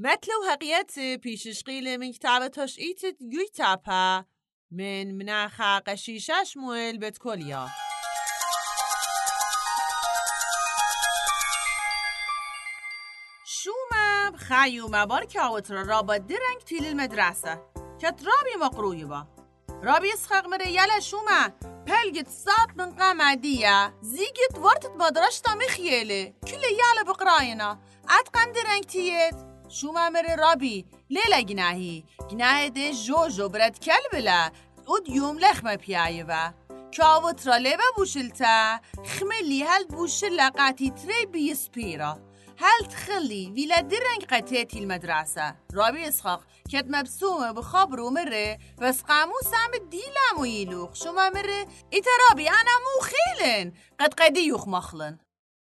متلو هقيت بيشش قيل من كتابة تشقيت تابا من مناخا قشيشة شمويل بتكوليا شوما خيوما باركا وتر رابا درنگ تيل المدرسة كت رابي مقروي با. رابي اسخاق مري يلا شوما بلجت ساعت من قامعدية زيجت ورتت مدرشتا مخيلة كل يالا بقراينا اتقن درنگ تيت شوما مري رابي ليلة جناهي جناه دي جوجو برد كلبلا ود يوم لخمة بيايبا كاوت را لبا بوشلتا خملي هل بوشل قاتي تري بيسبيرا هل تخلي ویلا درنگ قتيتي المدرسة رابي اسخاق كت مبسومة بخبرو مرة بس قاموس عم الديلة مو يلوخ شو ما مرة رابي أنا مو خيلن قد قدي يخ مخلن.